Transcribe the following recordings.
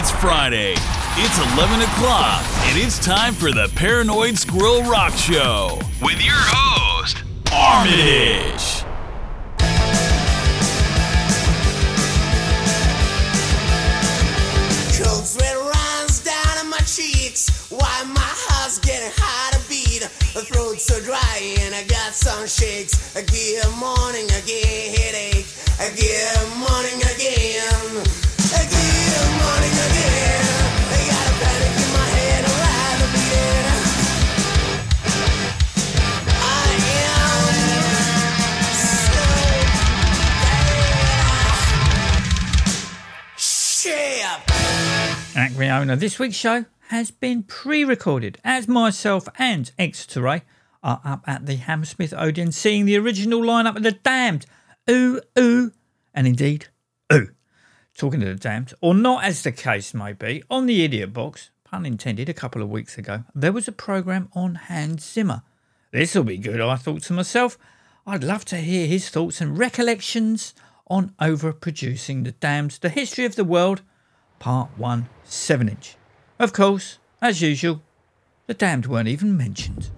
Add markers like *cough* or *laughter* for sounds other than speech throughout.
It's Friday. It's 11 o'clock, and it's time for the Paranoid Squirrel Rock Show with your host, Armitage. Cold sweat runs down my cheeks while my heart's getting hard to beat. The throat's so dry and I got some shakes. I get morning again, headache. I get morning again. Acweorna. This week's show has been pre-recorded as myself and Exeter Ray are up at the Hammersmith Odeon seeing the original lineup of the Damned. Ooh, ooh, and indeed, ooh. Talking to the Damned, or not as the case may be, on the Idiot Box, pun intended, a couple of weeks ago, there was a programme on Hans Zimmer. This'll be good, I thought to myself. I'd love to hear his thoughts and recollections on overproducing the Damned, the history of the world, Part 1 7 inch. Of course, as usual, the damned weren't even mentioned.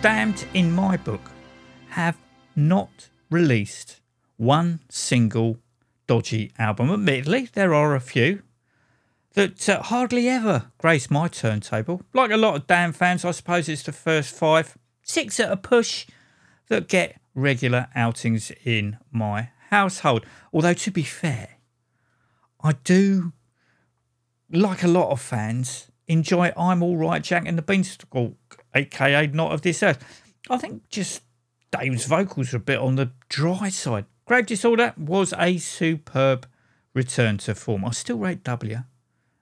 Damned, in my book, have not released one single dodgy album. Admittedly, there are a few that uh, hardly ever grace my turntable. Like a lot of Damned fans, I suppose it's the first five, six at a push that get regular outings in my household. Although, to be fair, I do, like a lot of fans, enjoy I'm All Right Jack and the Beanstalk, aka Not of This Earth. I think just Dave's vocals are a bit on the dry side. Grave Disorder was a superb return to form. I still rate W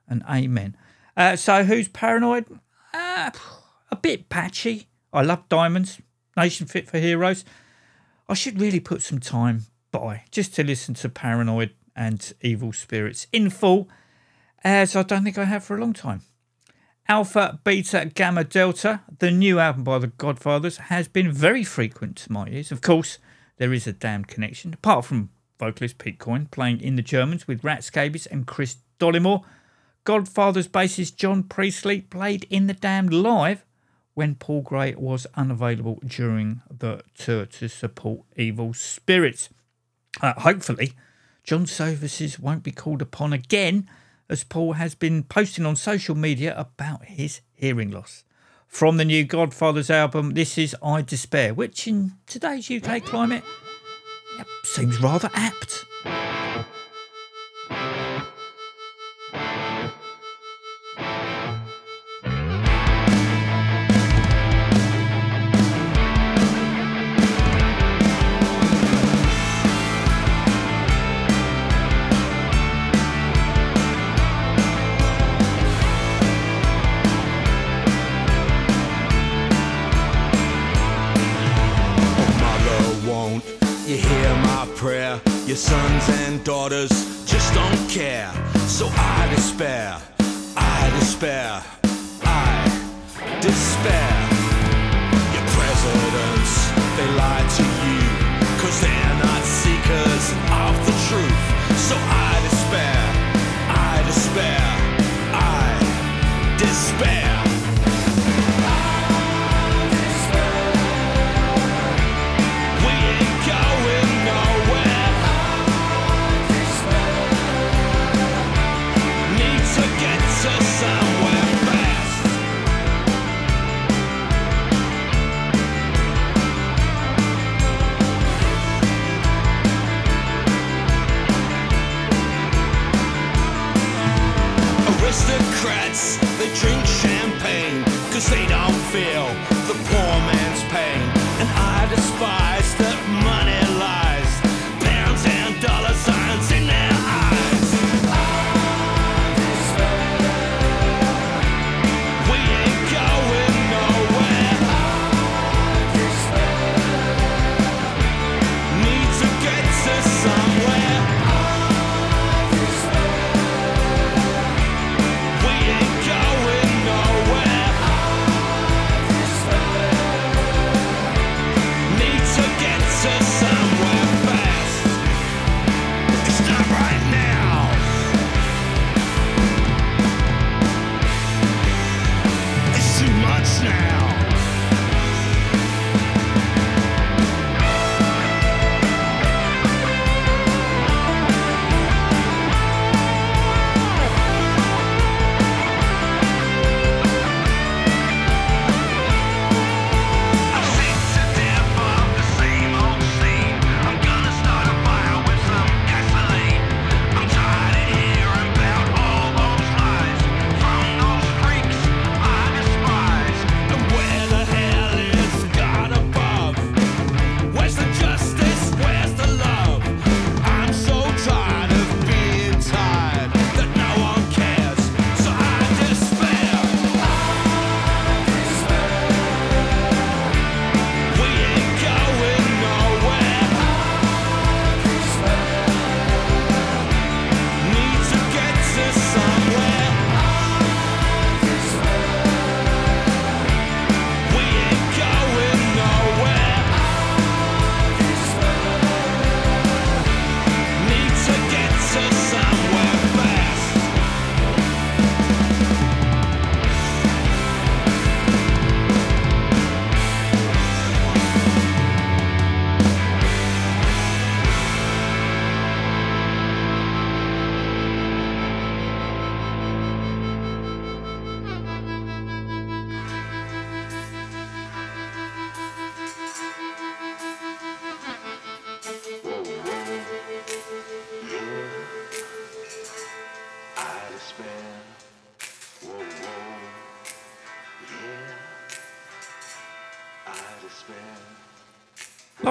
and Amen. Uh, so who's paranoid? Uh, a bit patchy. I love Diamonds, Nation Fit for Heroes. I should really put some time by just to listen to Paranoid and Evil Spirits in full, as I don't think I have for a long time. Alpha, Beta, Gamma, Delta, the new album by the Godfathers, has been very frequent to my ears. Of course, there is a damned connection, apart from vocalist Pete Coyne playing in the Germans with Rat Scabies and Chris Dollimore. Godfather's bassist John Priestley played in the Damned live when Paul Gray was unavailable during the tour to support Evil Spirits. Uh, hopefully, John's services won't be called upon again, as Paul has been posting on social media about his hearing loss. From the new Godfathers album, this is I Despair, which in today's UK climate seems rather apt. Sons and daughters just don't care. So I despair, I despair,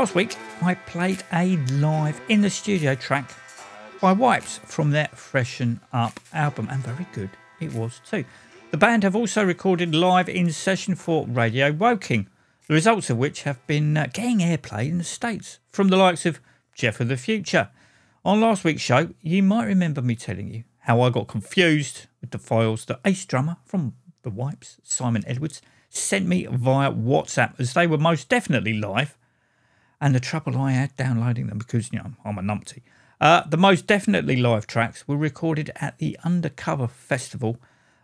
Last week, I played a live in the studio track by Wipes from their Freshen Up album, and very good it was too. The band have also recorded live in session for Radio Woking, the results of which have been uh, getting airplay in the States from the likes of Jeff of the Future. On last week's show, you might remember me telling you how I got confused with the files that Ace Drummer from the Wipes, Simon Edwards, sent me via WhatsApp as they were most definitely live and the trouble I had downloading them because you know I'm a numpty. Uh, the most definitely live tracks were recorded at the Undercover Festival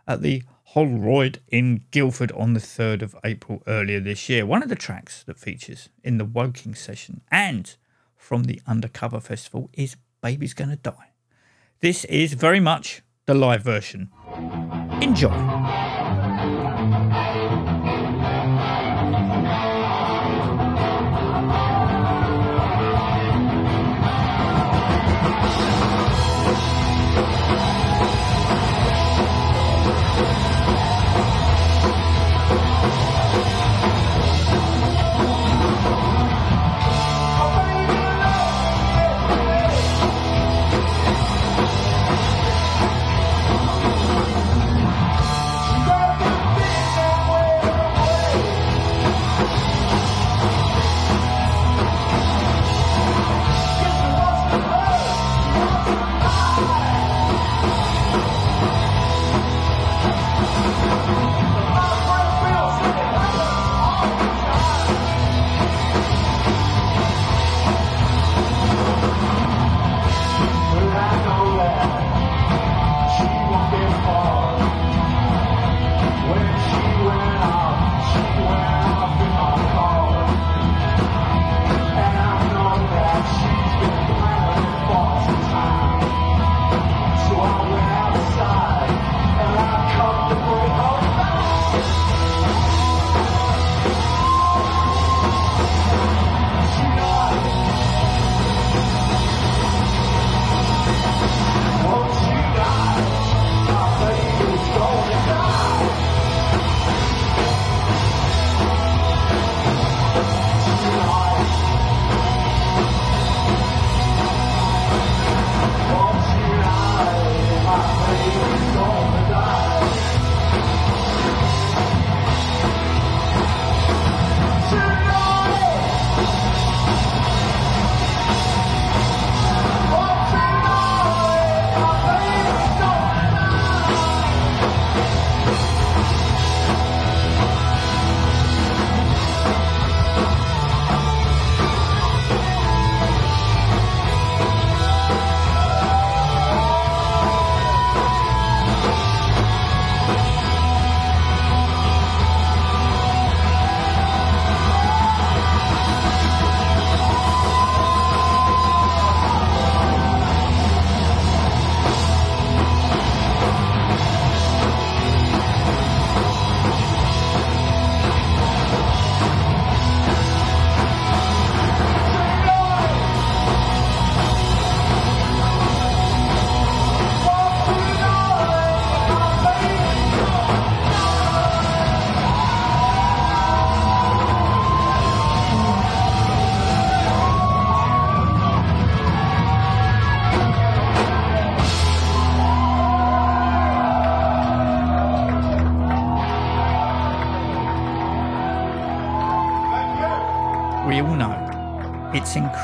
at the Holroyd in Guildford on the 3rd of April earlier this year. One of the tracks that features in the Woking session and from the Undercover Festival is Baby's Gonna Die. This is very much the live version. Enjoy.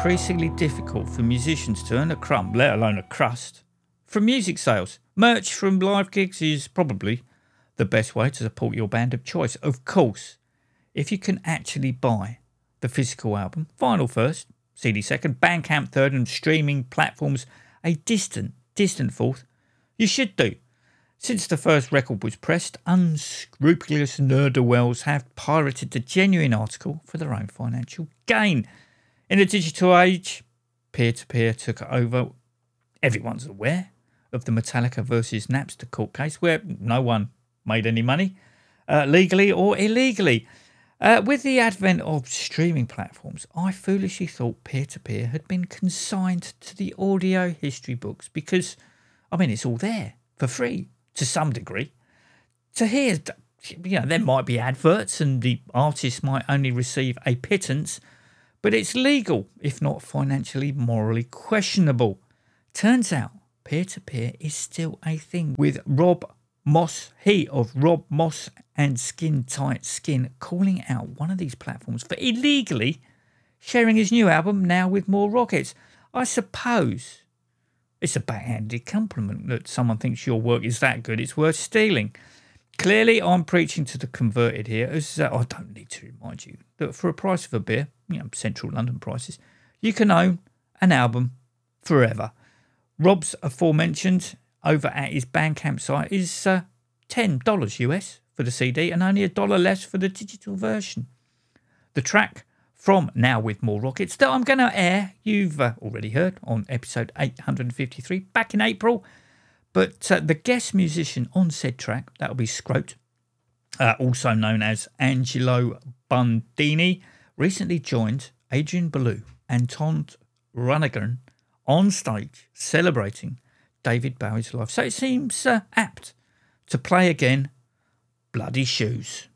Increasingly difficult for musicians to earn a crumb, let alone a crust, from music sales. Merch from live gigs is probably the best way to support your band of choice. Of course, if you can actually buy the physical album, vinyl first, CD second, Bandcamp third, and streaming platforms a distant, distant fourth, you should do. Since the first record was pressed, unscrupulous nerdwells have pirated the genuine article for their own financial gain. In the digital age, peer to peer took over. Everyone's aware of the Metallica versus Napster court case where no one made any money, uh, legally or illegally. Uh, with the advent of streaming platforms, I foolishly thought peer to peer had been consigned to the audio history books because, I mean, it's all there for free to some degree. To hear you know, there might be adverts and the artist might only receive a pittance, but it's legal, if not financially, morally questionable. Turns out peer to peer is still a thing with Rob Moss, he of Rob Moss and Skin Tight Skin, calling out one of these platforms for illegally sharing his new album now with more rockets. I suppose it's a backhanded compliment that someone thinks your work is that good, it's worth stealing. Clearly, I'm preaching to the converted here. As uh, I don't need to remind you that for a price of a beer, you know, central London prices, you can own an album forever. Rob's aforementioned over at his Bandcamp site is uh, $10 US for the CD and only a dollar less for the digital version. The track from Now With More Rockets that I'm going to air, you've uh, already heard on episode 853 back in April. But uh, the guest musician on said track, that'll be Scrote, uh, also known as Angelo Bundini, recently joined Adrian Belew and Todd Rundgren on stage celebrating David Bowie's life. So it seems uh, apt to play again Bloody Shoes.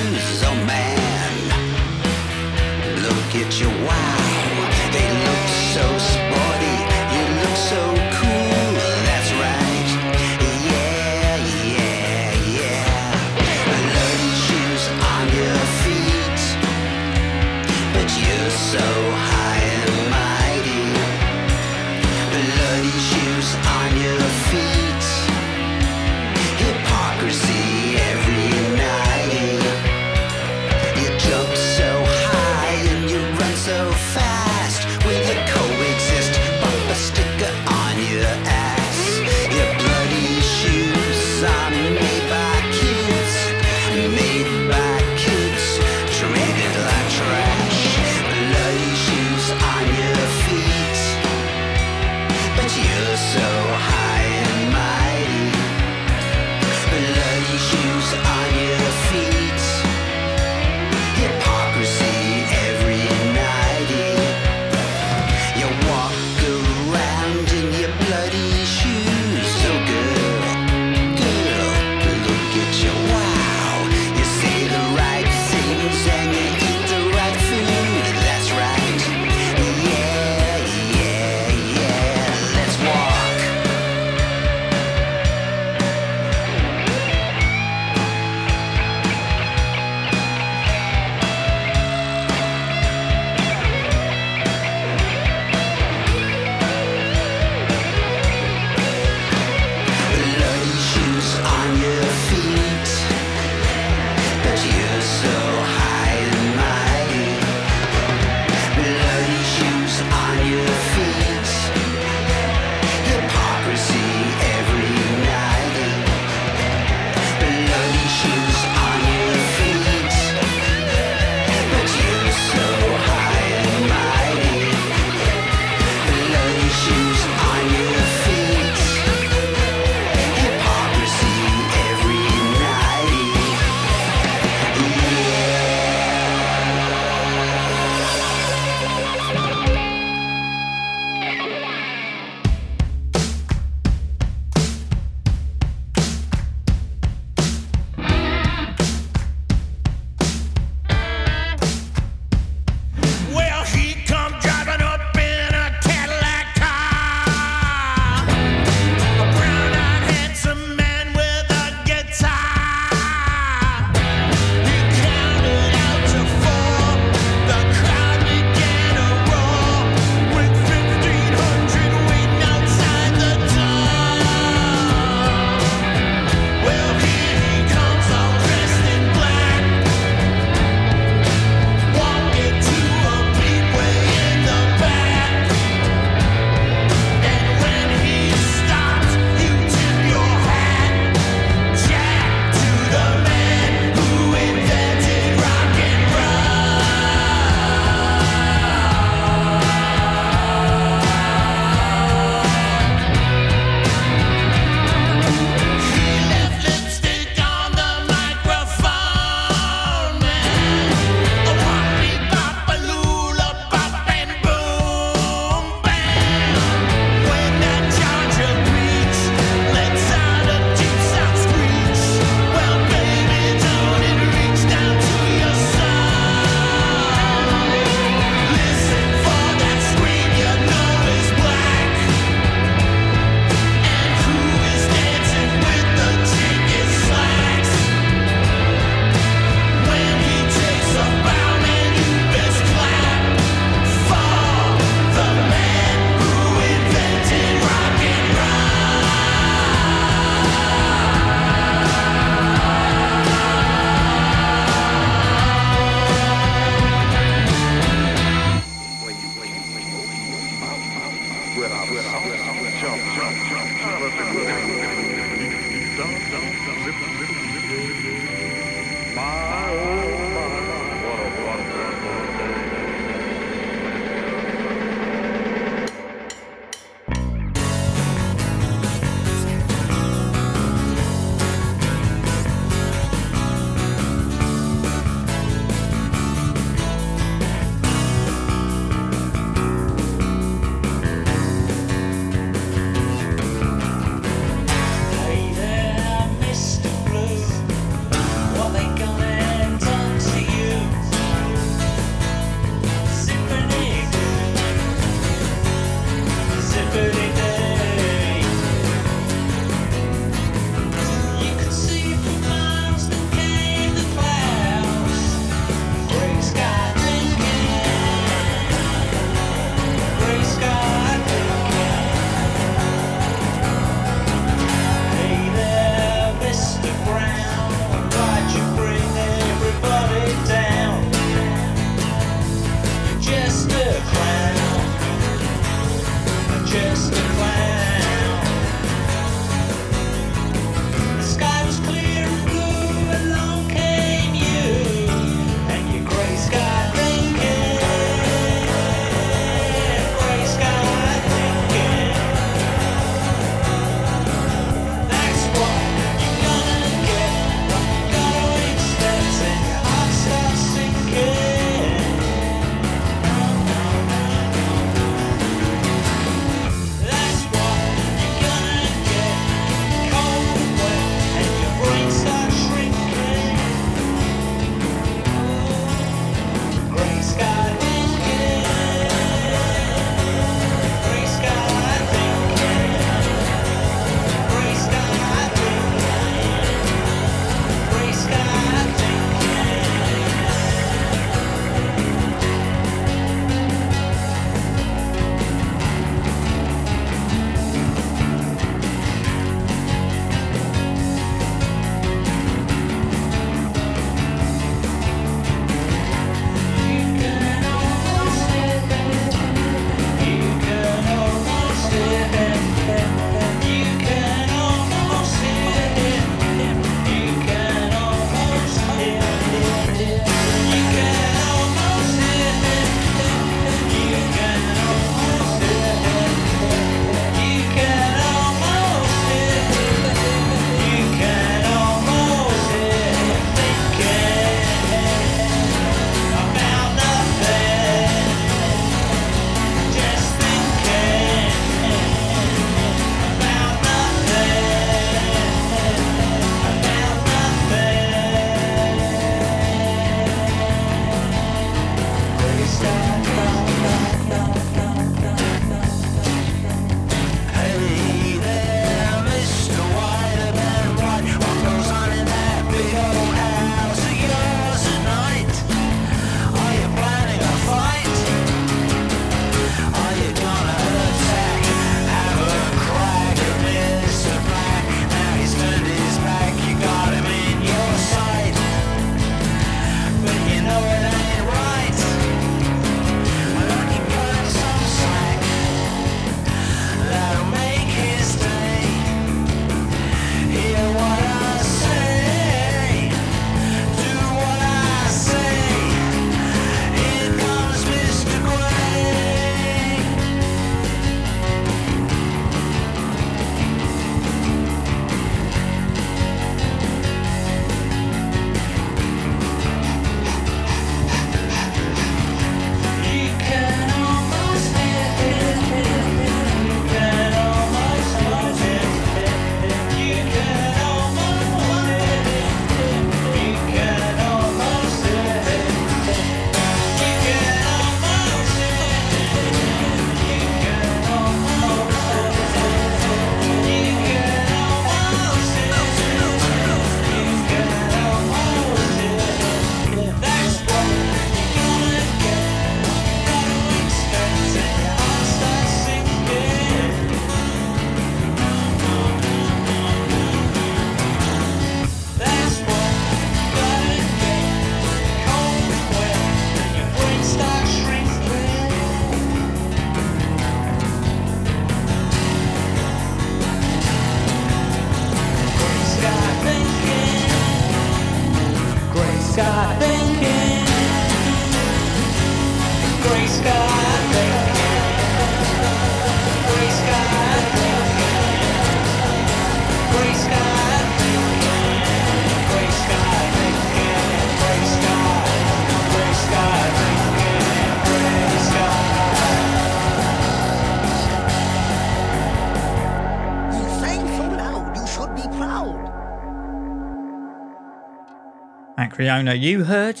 Acweorna, you heard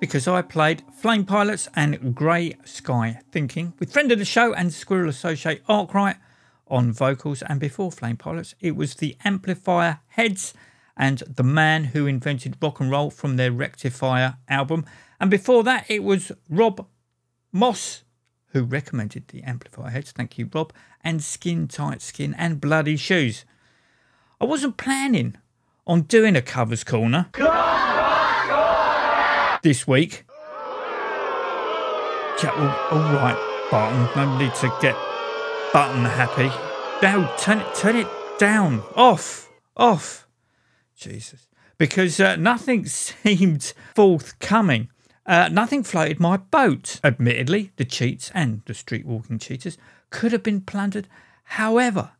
because I played Flame Pilots and Grey Sky Thinking with friend of the show and Squirrel Associate Arkwright on vocals. And before Flame Pilots, it was the Amplifier Heads and the man who invented rock and roll from their Rectifier album. And before that, it was Rob Moss who recommended the Amplifier Heads. Thank you, Rob. And Skin Tight Skin and Bloody Shoes. I wasn't planning on doing a covers corner this week. Yeah, all, all right, Barton. No need to get Button happy. Now turn it, turn it down, off, off. Jesus, because uh, nothing *laughs* seemed forthcoming. Uh, nothing floated my boat. Admittedly, the cheats and the street walking cheaters could have been plundered. However,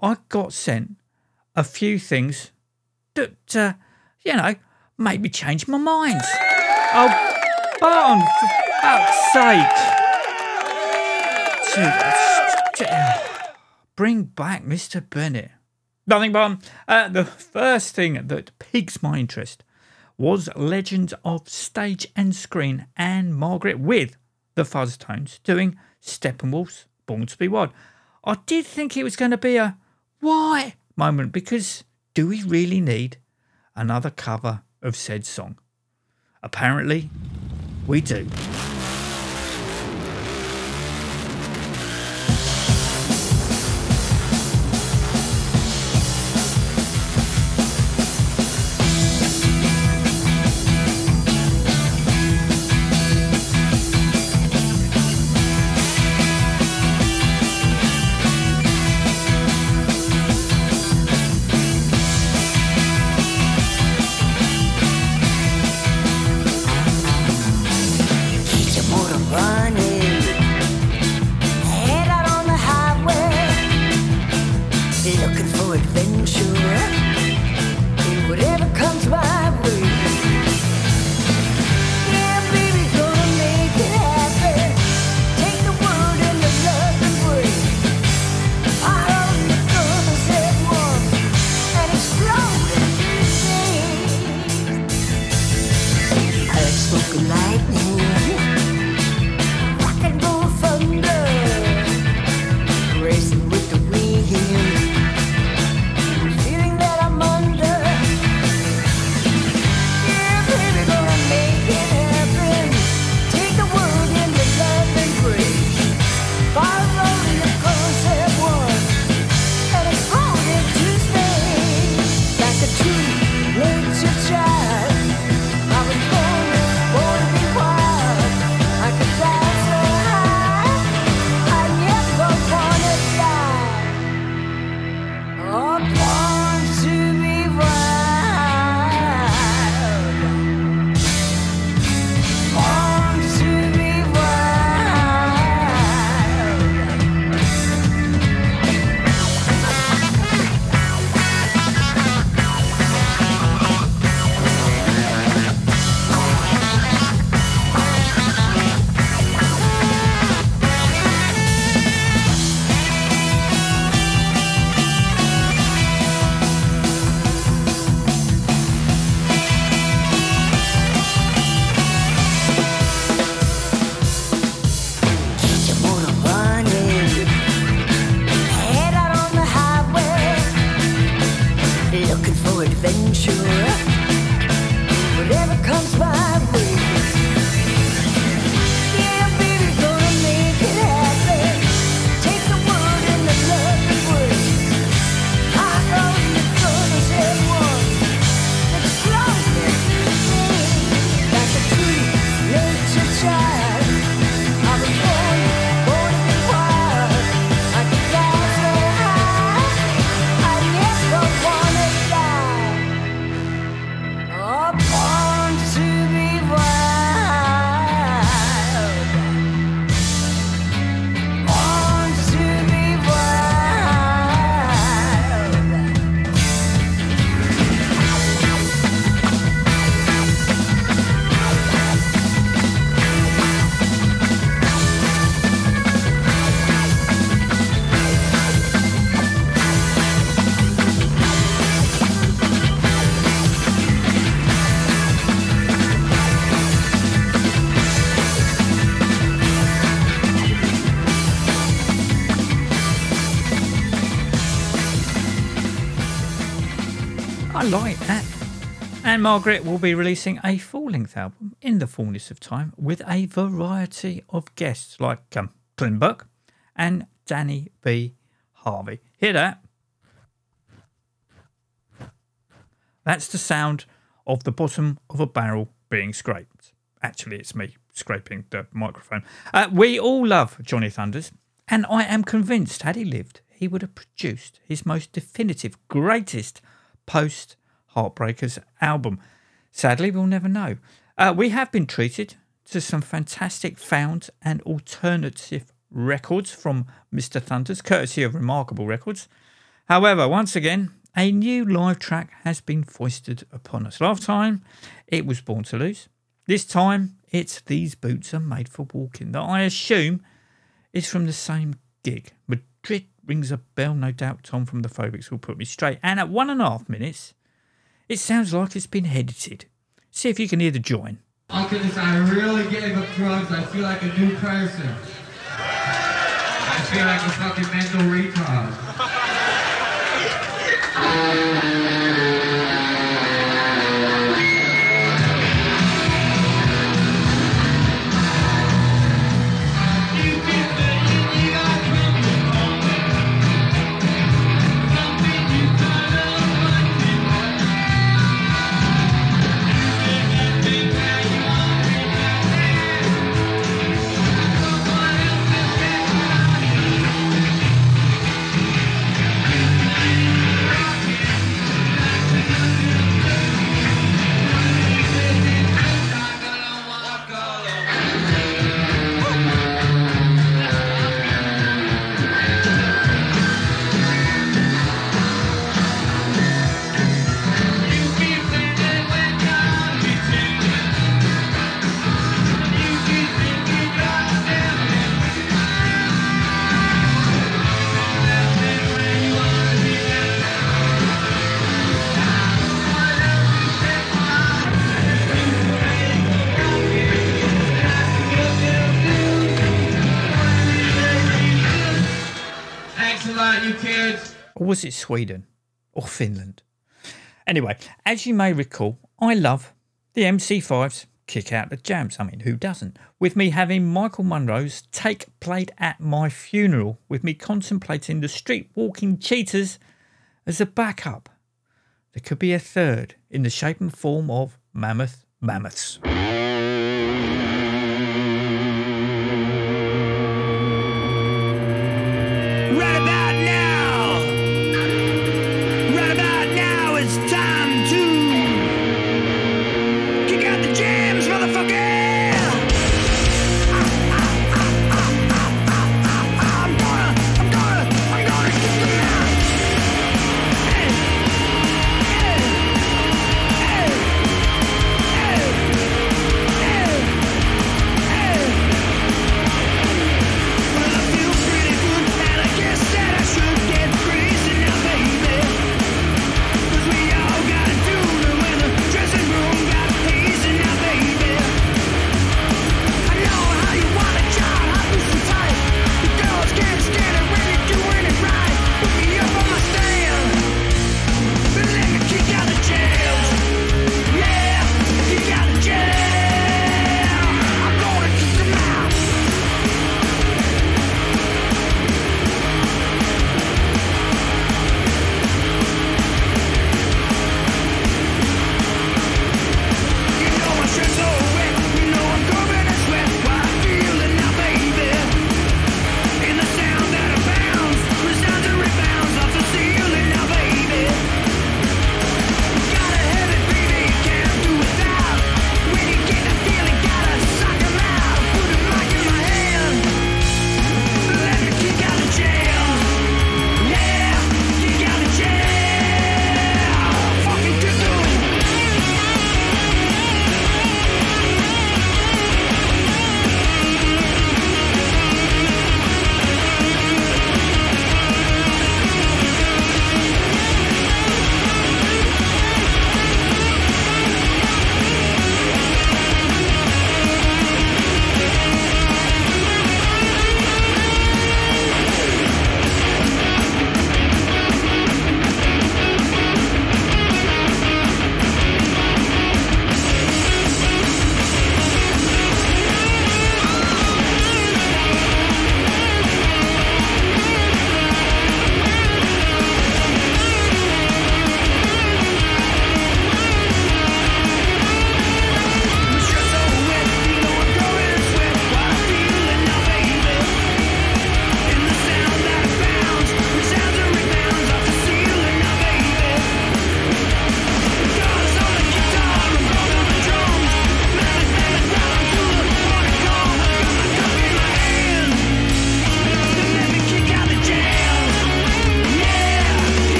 I got sent a few things that, uh, you know, made me change my mind. Oh, Barton, for fuck's sake. Bring back Mr. Bennett. Nothing, Barton. Uh, the first thing that piques my interest was Legends of Stage and Screen Ann-Margret with the Fuzztones doing Steppenwolf's Born to Be Wild. I did think it was going to be a why moment because do we really need another cover of said song? Apparently, we do. Ann-Margret will be releasing a full length album in the fullness of time with a variety of guests like um, Clint Buck and Danny B. Harvey. Hear that? That's the sound of the bottom of a barrel being scraped. Actually, it's me scraping the microphone. Uh, we all love Johnny Thunders, and I am convinced had he lived, he would have produced his most definitive, greatest post Heartbreakers album. Sadly, we'll never know. Uh, we have been treated to some fantastic found and alternative records from Mr. Thunders, courtesy of Remarkable Records. However, once again, a new live track has been foisted upon us. Last time, it was Born to Lose. This time, it's These Boots Are Made for Walking, that I assume is from the same gig. Madrid rings a bell, no doubt Tom from the Phobics will put me straight. And at one and a half minutes, it sounds like it's been edited. See if you can hear the join. After this, I really gave up drugs. I feel like a new person. I feel like a fucking mental retard. Was it Sweden? Or Finland? Anyway, as you may recall, I love the MC5's Kick Out the Jams. I mean, who doesn't? With me having Michael Monroe's Take played at my funeral, with me contemplating the Streetwalkin' Cheetahs as a backup. There could be a third in the shape and form of Mammoth Mammoths.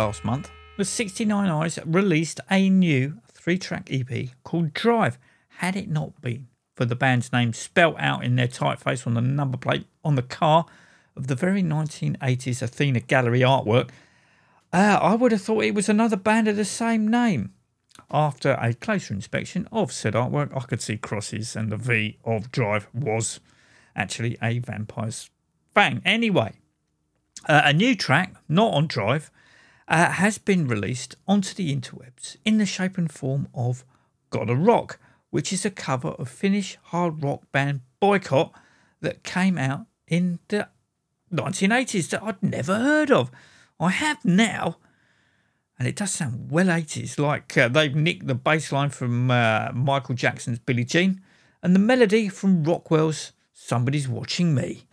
Last month, the 69 Eyes released a new three track EP called Drive. Had it not been for the band's name spelt out in their typeface on the number plate on the car of the very 1980s Athena Gallery artwork, uh, I would have thought it was another band of the same name. After a closer inspection of said artwork, I could see crosses, and the V of Drive was actually a vampire's fang. Anyway, uh, a new track, not on Drive, uh, has been released onto the interwebs in the shape and form of Gotta Rock, which is a cover of Finnish hard rock band Boycott that came out in the 1980s that I'd never heard of. I have now, and it does sound well 80s, like uh, they've nicked the bass line from uh, Michael Jackson's Billie Jean and the melody from Rockwell's Somebody's Watching Me.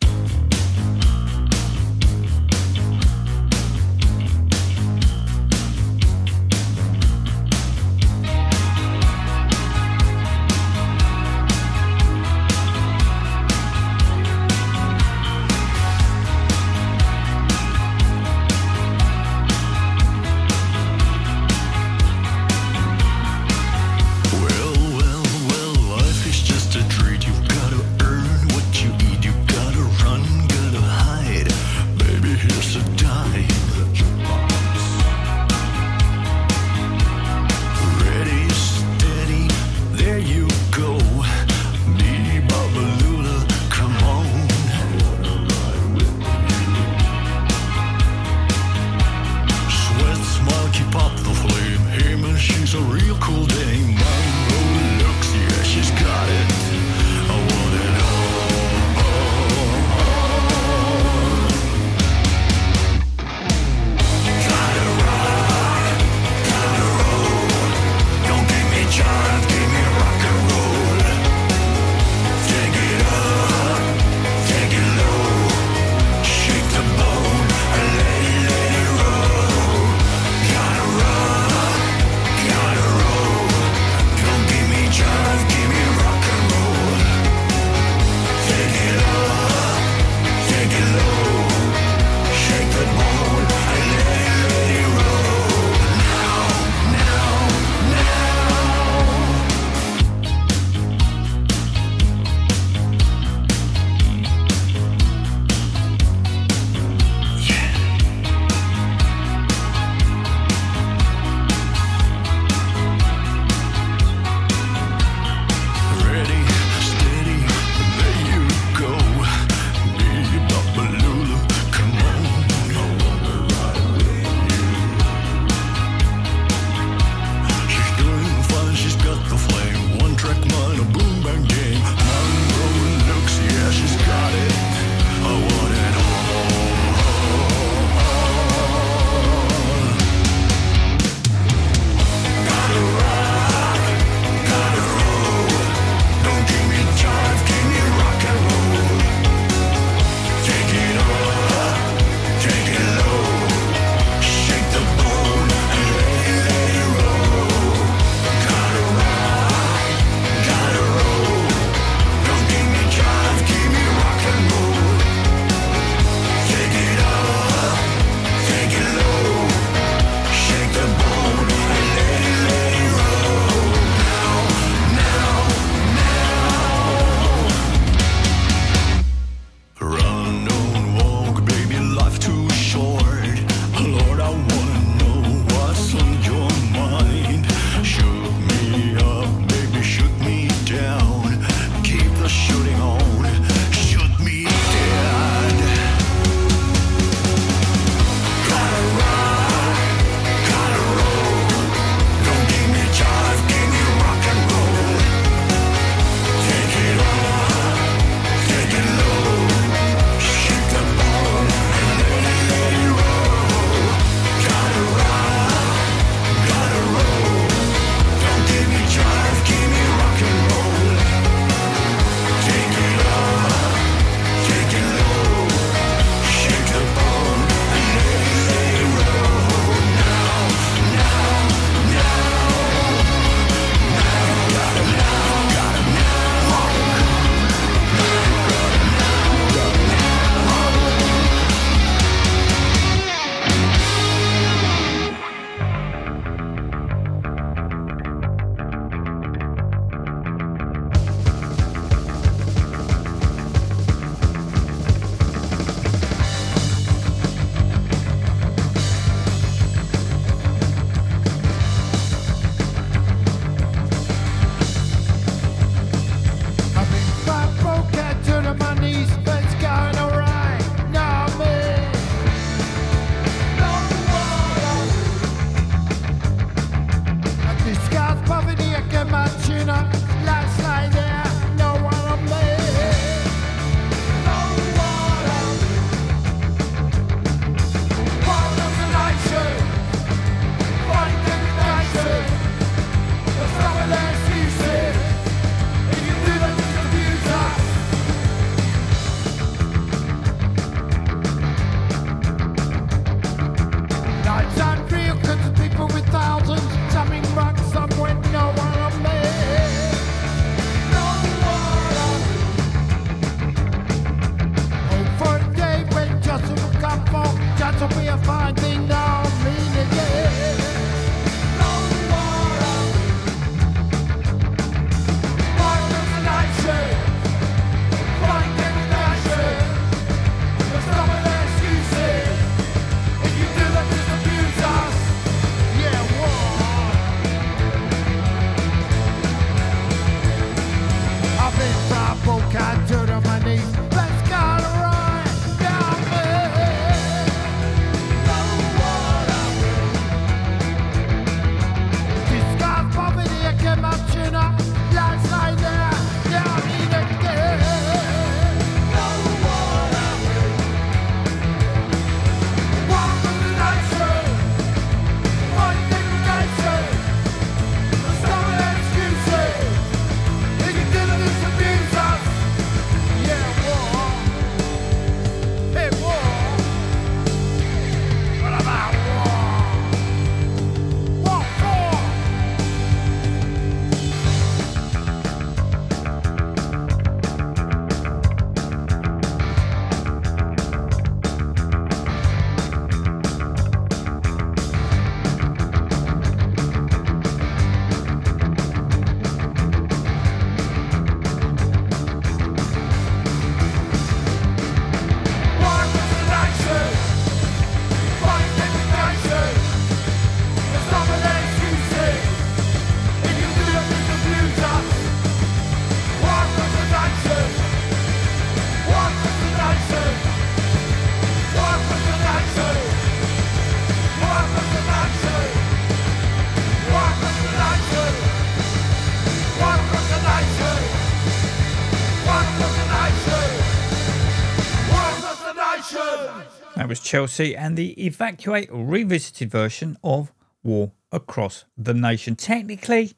Chelsea and the Evacuate revisited version of War Across the Nation. Technically,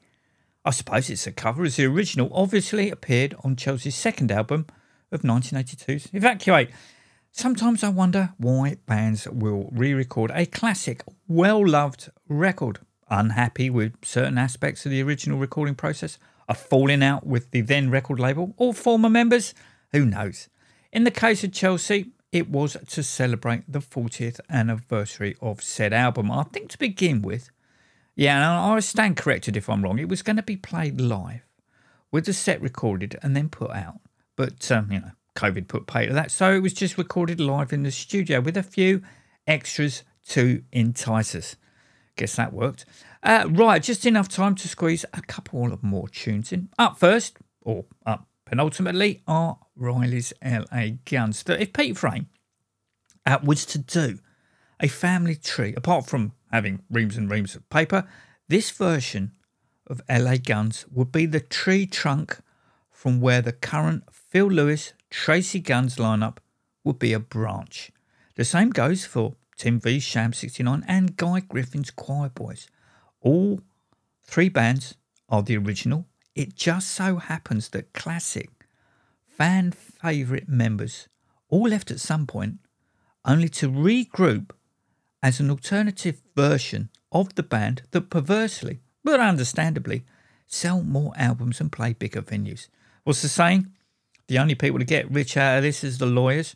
I suppose it's a cover as the original obviously appeared on Chelsea's second album of 1982's Evacuate. Sometimes I wonder why bands will re record a classic, well loved record. Unhappy with certain aspects of the original recording process, a falling out with the then record label, or former members? Who knows? In the case of Chelsea, it was to celebrate the 40th anniversary of said album. I think to begin with, yeah, and I stand corrected if I'm wrong, it was going to be played live with the set recorded and then put out. But, um, you know, COVID put pay to that. So it was just recorded live in the studio with a few extras to entice us. Guess that worked. Uh, right, just enough time to squeeze a couple of more tunes in. Up first, or up penultimately, are Riley's LA Guns. That if Pete Frame uh, was to do a family tree, apart from having reams and reams of paper, this version of LA Guns would be the tree trunk from where the current Phil Lewis Tracy Guns lineup would be a branch. The same goes for Tim V's Sham 69 and Guy Griffin's Quireboys. All three bands are the original. It just so happens that classic fan favourite members all left at some point, only to regroup as an alternative version of the band that perversely, but understandably, sell more albums and play bigger venues. What's the saying? The only people to get rich out of this is the lawyers.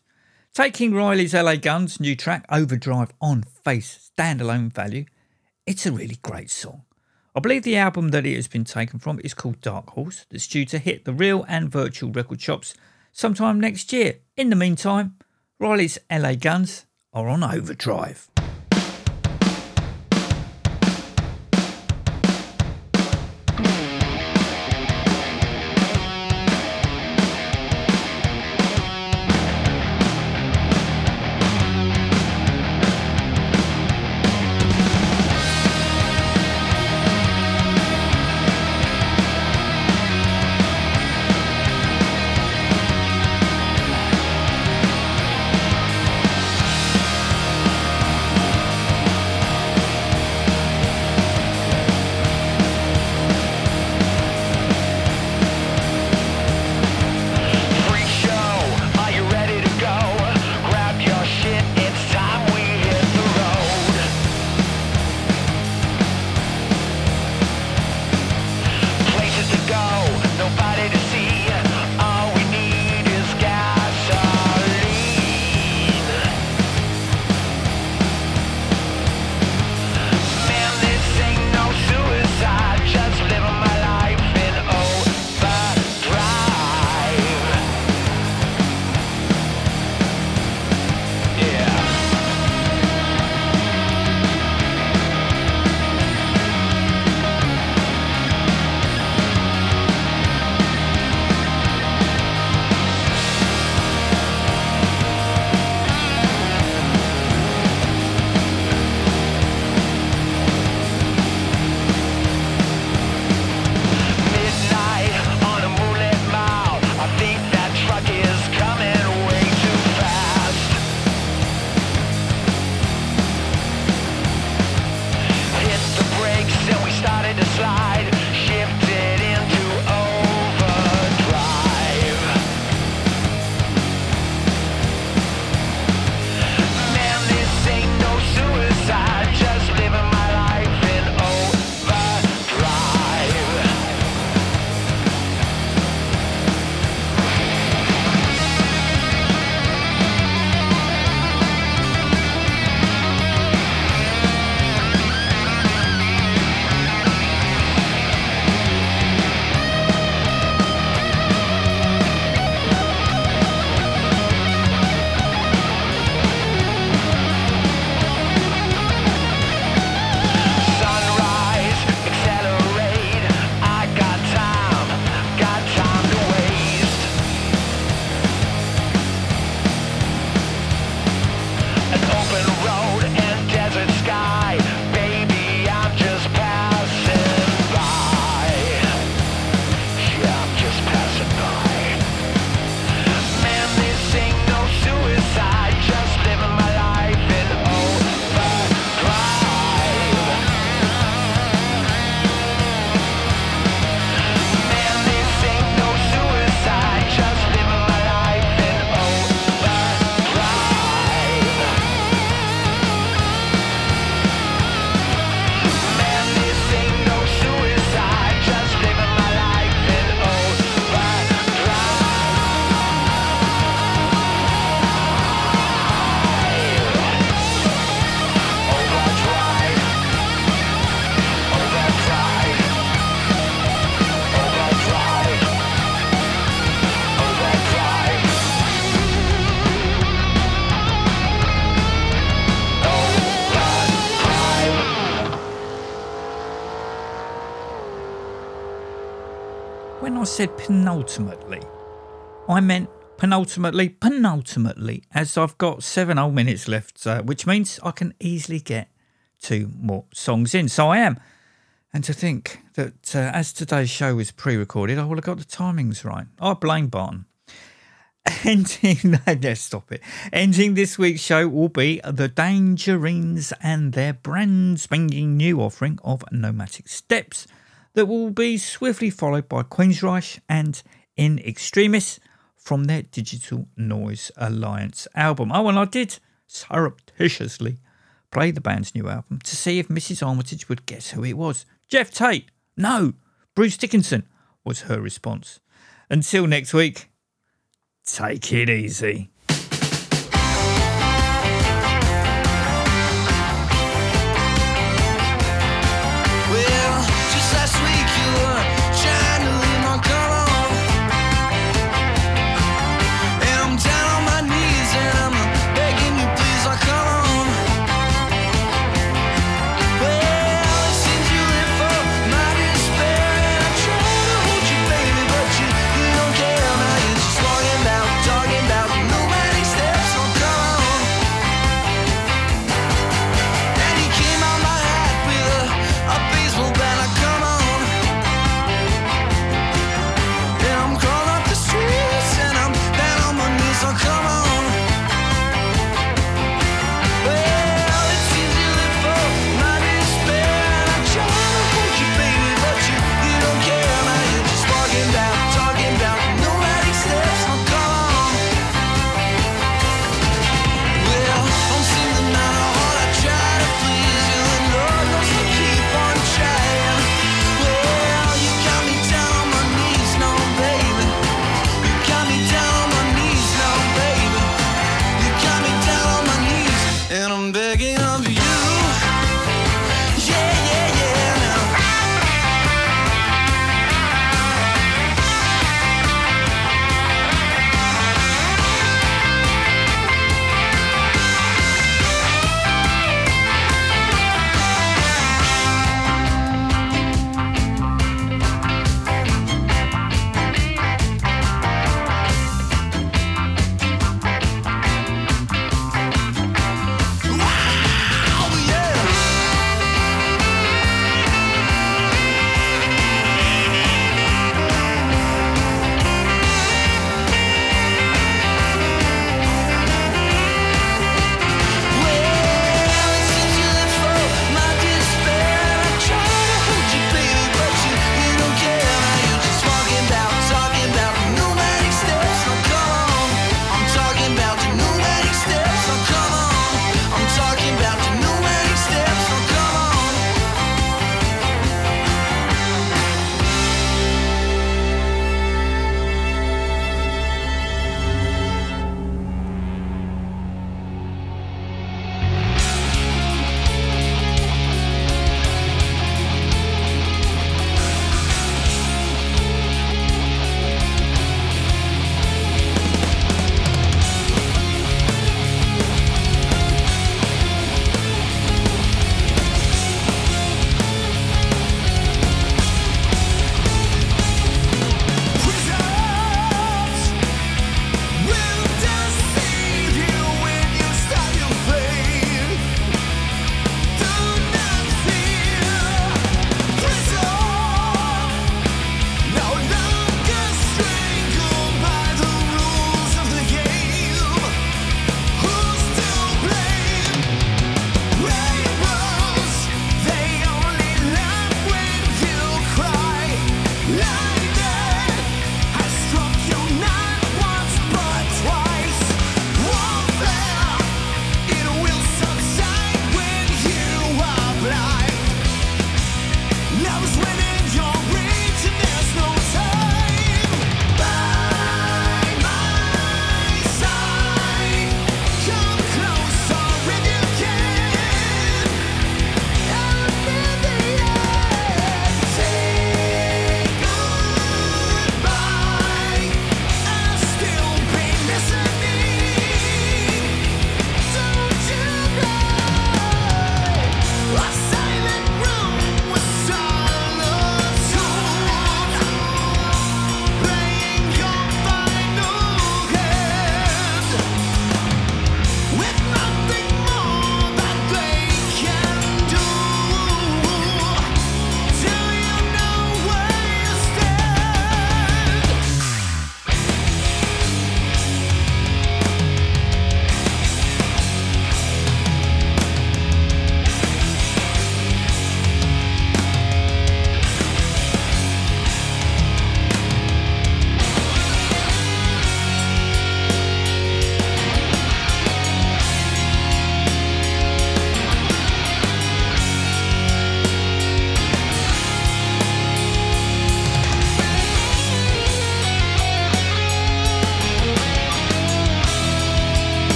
Taking Riley's LA Guns new track Overdrive on face standalone value, it's a really great song. I believe the album that it has been taken from is called Dark Horse, that's due to hit the real and virtual record shops sometime next year. In the meantime, Riley's LA Guns are on overdrive. Penultimately, I meant penultimately, penultimately, as I've got seven whole minutes left, uh, which means I can easily get two more songs in. So I am. And to think that uh, as today's show was pre recorded, I would have got the timings right. I blame Barton. *laughs* Ending, *laughs* let's stop it. Ending this week's show will be the Dangereens and their brand spanking new offering of Nomadic Steps that will be swiftly followed by Queensrÿche and In Extremis from their Digital Noise Alliance album. Oh, and I did surreptitiously play the band's new album to see if Mrs. Armitage would guess who it was. Geoff Tate. No, Bruce Dickinson was her response. Until next week, take it easy.